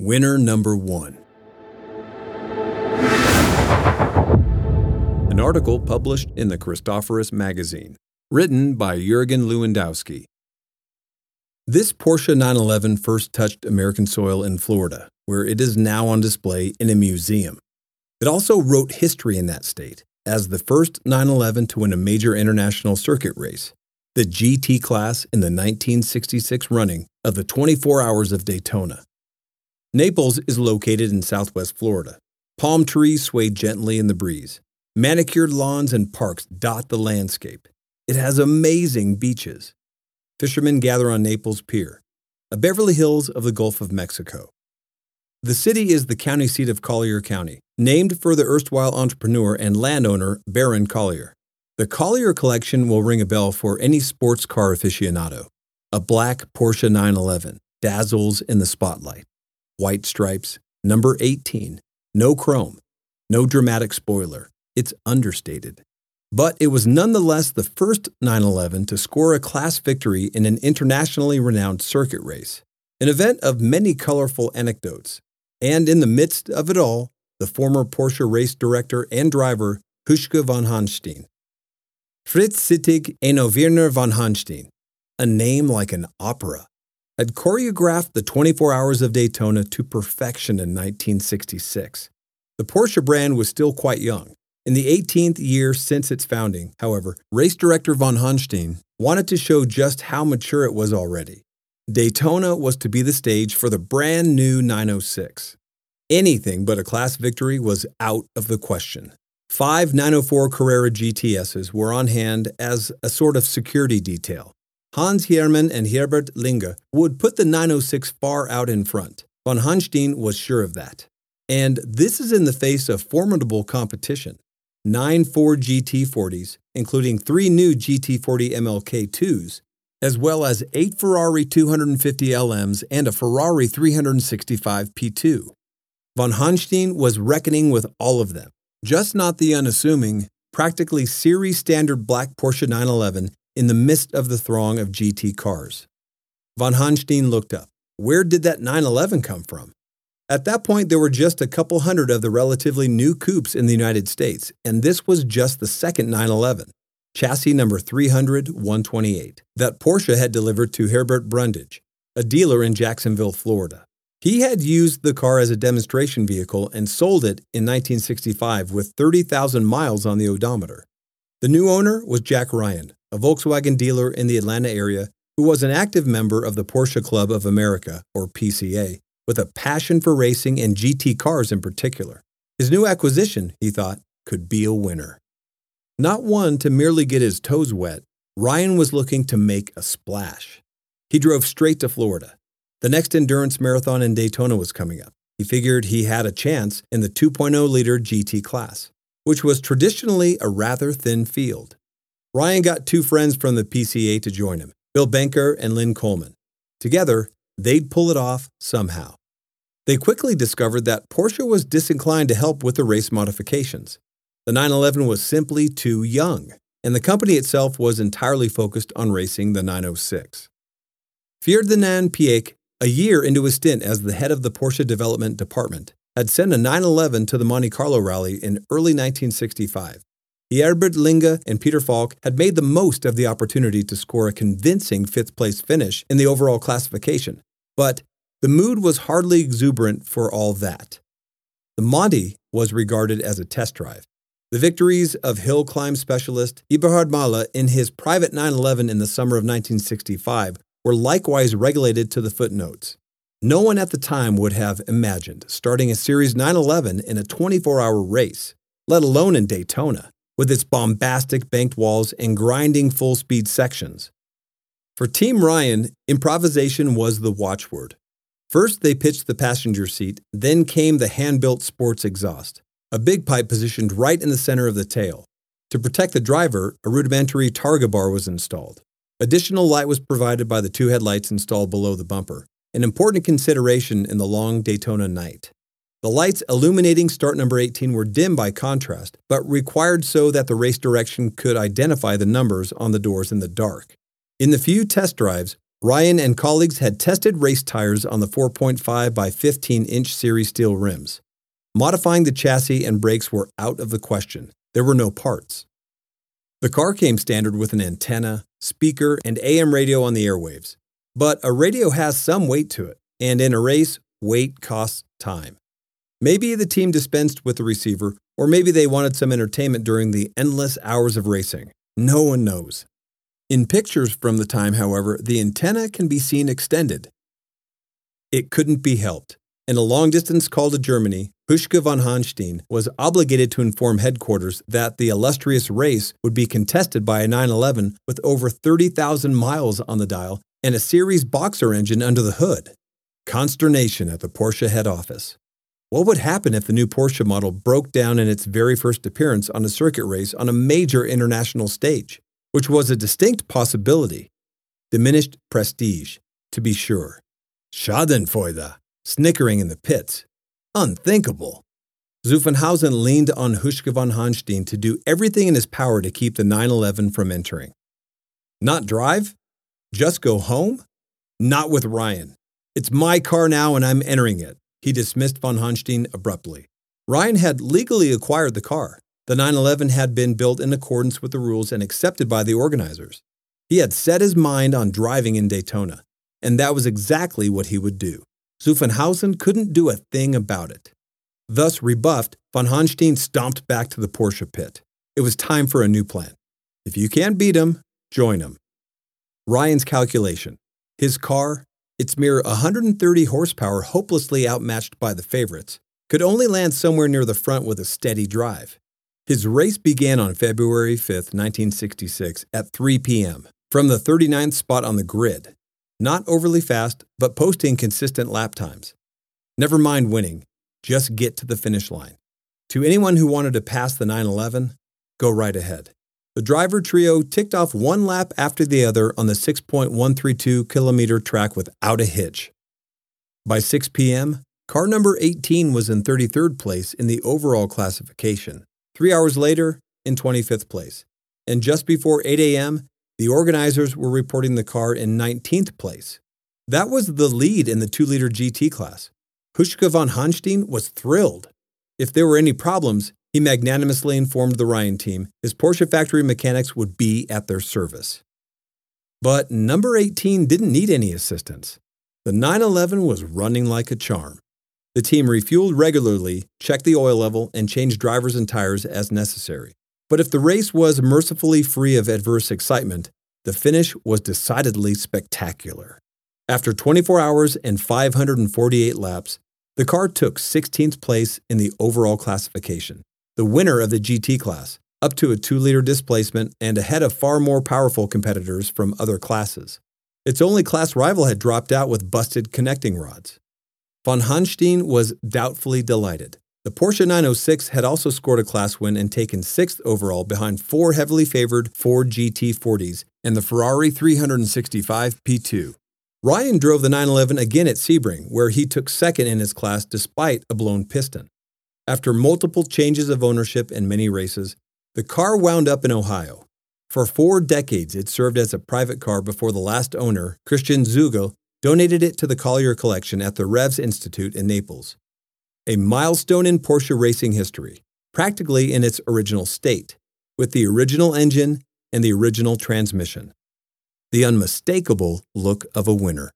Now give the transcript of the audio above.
Winner number one. An article published in the Christophorus magazine, written by Jurgen Lewandowski. This Porsche 911 first touched American soil in Florida, where it is now on display in a museum. It also wrote history in that state as the first 911 to win a major international circuit race, the GT class in the 1966 running of the 24 Hours of Daytona. Naples is located in southwest Florida. Palm trees sway gently in the breeze. Manicured lawns and parks dot the landscape. It has amazing beaches. Fishermen gather on Naples Pier, a Beverly Hills of the Gulf of Mexico. The city is the county seat of Collier County, named for the erstwhile entrepreneur and landowner Baron Collier. The Collier collection will ring a bell for any sports car aficionado. A black Porsche 911 dazzles in the spotlight white stripes, number 18, no chrome, no dramatic spoiler. It's understated. But it was nonetheless the first 911 to score a class victory in an internationally renowned circuit race, an event of many colorful anecdotes. And in the midst of it all, the former Porsche race director and driver Huschke von Hanstein. Fritz Sittig Enno von Hanstein, a name like an opera had choreographed the 24 Hours of Daytona to perfection in 1966. The Porsche brand was still quite young. In the 18th year since its founding, however, race director von Hanstein wanted to show just how mature it was already. Daytona was to be the stage for the brand new 906. Anything but a class victory was out of the question. Five 904 Carrera GTSs were on hand as a sort of security detail. Hans Herrmann and Herbert Linge would put the 906 far out in front. Von Hanstein was sure of that. And this is in the face of formidable competition. Nine Ford GT40s, including three new GT40 MLK2s, as well as eight Ferrari 250 LMs and a Ferrari 365 P2. Von Hanstein was reckoning with all of them, just not the unassuming, practically series standard black Porsche 911 in the midst of the throng of GT cars. Von Hanstein looked up. Where did that 911 come from? At that point, there were just a couple hundred of the relatively new coupes in the United States, and this was just the second 911, chassis number 300 128, that Porsche had delivered to Hubert Brundage, a dealer in Jacksonville, Florida. He had used the car as a demonstration vehicle and sold it in 1965 with 30,000 miles on the odometer. The new owner was Jack Ryan, a Volkswagen dealer in the Atlanta area who was an active member of the Porsche Club of America, or PCA, with a passion for racing and GT cars in particular. His new acquisition, he thought, could be a winner. Not one to merely get his toes wet, Ryan was looking to make a splash. He drove straight to Florida. The next endurance marathon in Daytona was coming up. He figured he had a chance in the 2.0 liter GT class, which was traditionally a rather thin field. Ryan got two friends from the PCA to join him Bill Bencker and Lynn Coleman. Together, they'd pull it off somehow. They quickly discovered that Porsche was disinclined to help with the race modifications. The 911 was simply too young, and the company itself was entirely focused on racing the 906. Ferdinand Piëch, a year into his stint as the head of the Porsche development department, had sent a 911 to the Monte Carlo rally in early 1965. Herbert Linge and Peter Falk had made the most of the opportunity to score a convincing fifth place finish in the overall classification, but the mood was hardly exuberant for all that. The Monte was regarded as a test drive. The victories of hill climb specialist Eberhard Mahle in his private 911 in the summer of 1965 were likewise regulated to the footnotes. No one at the time would have imagined starting a Series 911 in a 24 hour race, let alone in Daytona with its bombastic banked walls and grinding full speed sections. For Team Ryan, improvisation was the watchword. First, they pitched the passenger seat, then came the hand built sports exhaust, a big pipe positioned right in the center of the tail. To protect the driver, a rudimentary Targa bar was installed. Additional light was provided by the two headlights installed below the bumper, an important consideration in the long Daytona night. The lights illuminating start number 18 were dim by contrast, but required so that the race direction could identify the numbers on the doors in the dark. In the few test drives, Ryan and colleagues had tested race tires on the 4.5 by 15 inch series steel rims. Modifying the chassis and brakes were out of the question. There were no parts. The car came standard with an antenna, speaker, and AM radio on the airwaves. But a radio has some weight to it, and in a race, weight costs time. Maybe the team dispensed with the receiver, or maybe they wanted some entertainment during the endless hours of racing. No one knows. In pictures from the time, however, the antenna can be seen extended. It couldn't be helped. In a long distance call to Germany, Huschke von Hanstein was obligated to inform headquarters that the illustrious race would be contested by a 911 with over 30,000 miles on the dial and a series boxer engine under the hood. Consternation at the Porsche head office. What would happen if the new Porsche model broke down in its very first appearance on a circuit race on a major international stage, which was a distinct possibility? Diminished prestige, to be sure. Schadenfreude, snickering in the pits. Unthinkable. Zuffenhausen leaned on Huschke von Hanstein to do everything in his power to keep the 911 from entering. Not drive? Just go home? Not with Ryan. It's my car now and I'm entering it. He dismissed von Hanstein abruptly. Ryan had legally acquired the car. The 911 had been built in accordance with the rules and accepted by the organizers. He had set his mind on driving in Daytona, and that was exactly what he would do. Zuffenhausen couldn't do a thing about it. Thus rebuffed, von Hanstein stomped back to the Porsche pit. It was time for a new plan. If you can't beat him, join him. Ryan's calculation. His car, its mere 130 horsepower hopelessly outmatched by the favorites, could only land somewhere near the front with a steady drive. His race began on February 5, 1966, at 3 p.m., from the 39th spot on the grid. Not overly fast, but posting consistent lap times. Never mind winning, just get to the finish line. To anyone who wanted to pass the 911, go right ahead. The driver trio ticked off one lap after the other on the 6.132 kilometer track without a hitch. By 6 p.m., car number 18 was in 33rd place in the overall classification. Three hours later, in 25th place. And just before 8 a.m., the organizers were reporting the car in 19th place. That was the lead in the 2 liter GT class. Huschke von Hanstein was thrilled. If there were any problems, he magnanimously informed the Ryan team his Porsche factory mechanics would be at their service. But number 18 didn't need any assistance. The 911 was running like a charm. The team refueled regularly, checked the oil level, and changed drivers and tires as necessary. But if the race was mercifully free of adverse excitement, the finish was decidedly spectacular. After 24 hours and 548 laps, the car took 16th place in the overall classification, the winner of the GT class, up to a 2 liter displacement and ahead of far more powerful competitors from other classes. Its only class rival had dropped out with busted connecting rods. Von Hanstein was doubtfully delighted. The Porsche 906 had also scored a class win and taken sixth overall behind four heavily favored Ford GT40s and the Ferrari 365 P2. Ryan drove the 911 again at Sebring, where he took second in his class despite a blown piston. After multiple changes of ownership and many races, the car wound up in Ohio. For four decades, it served as a private car before the last owner, Christian Zugel, donated it to the Collier Collection at the Revs Institute in Naples a milestone in Porsche racing history, practically in its original state, with the original engine and the original transmission. The unmistakable look of a winner.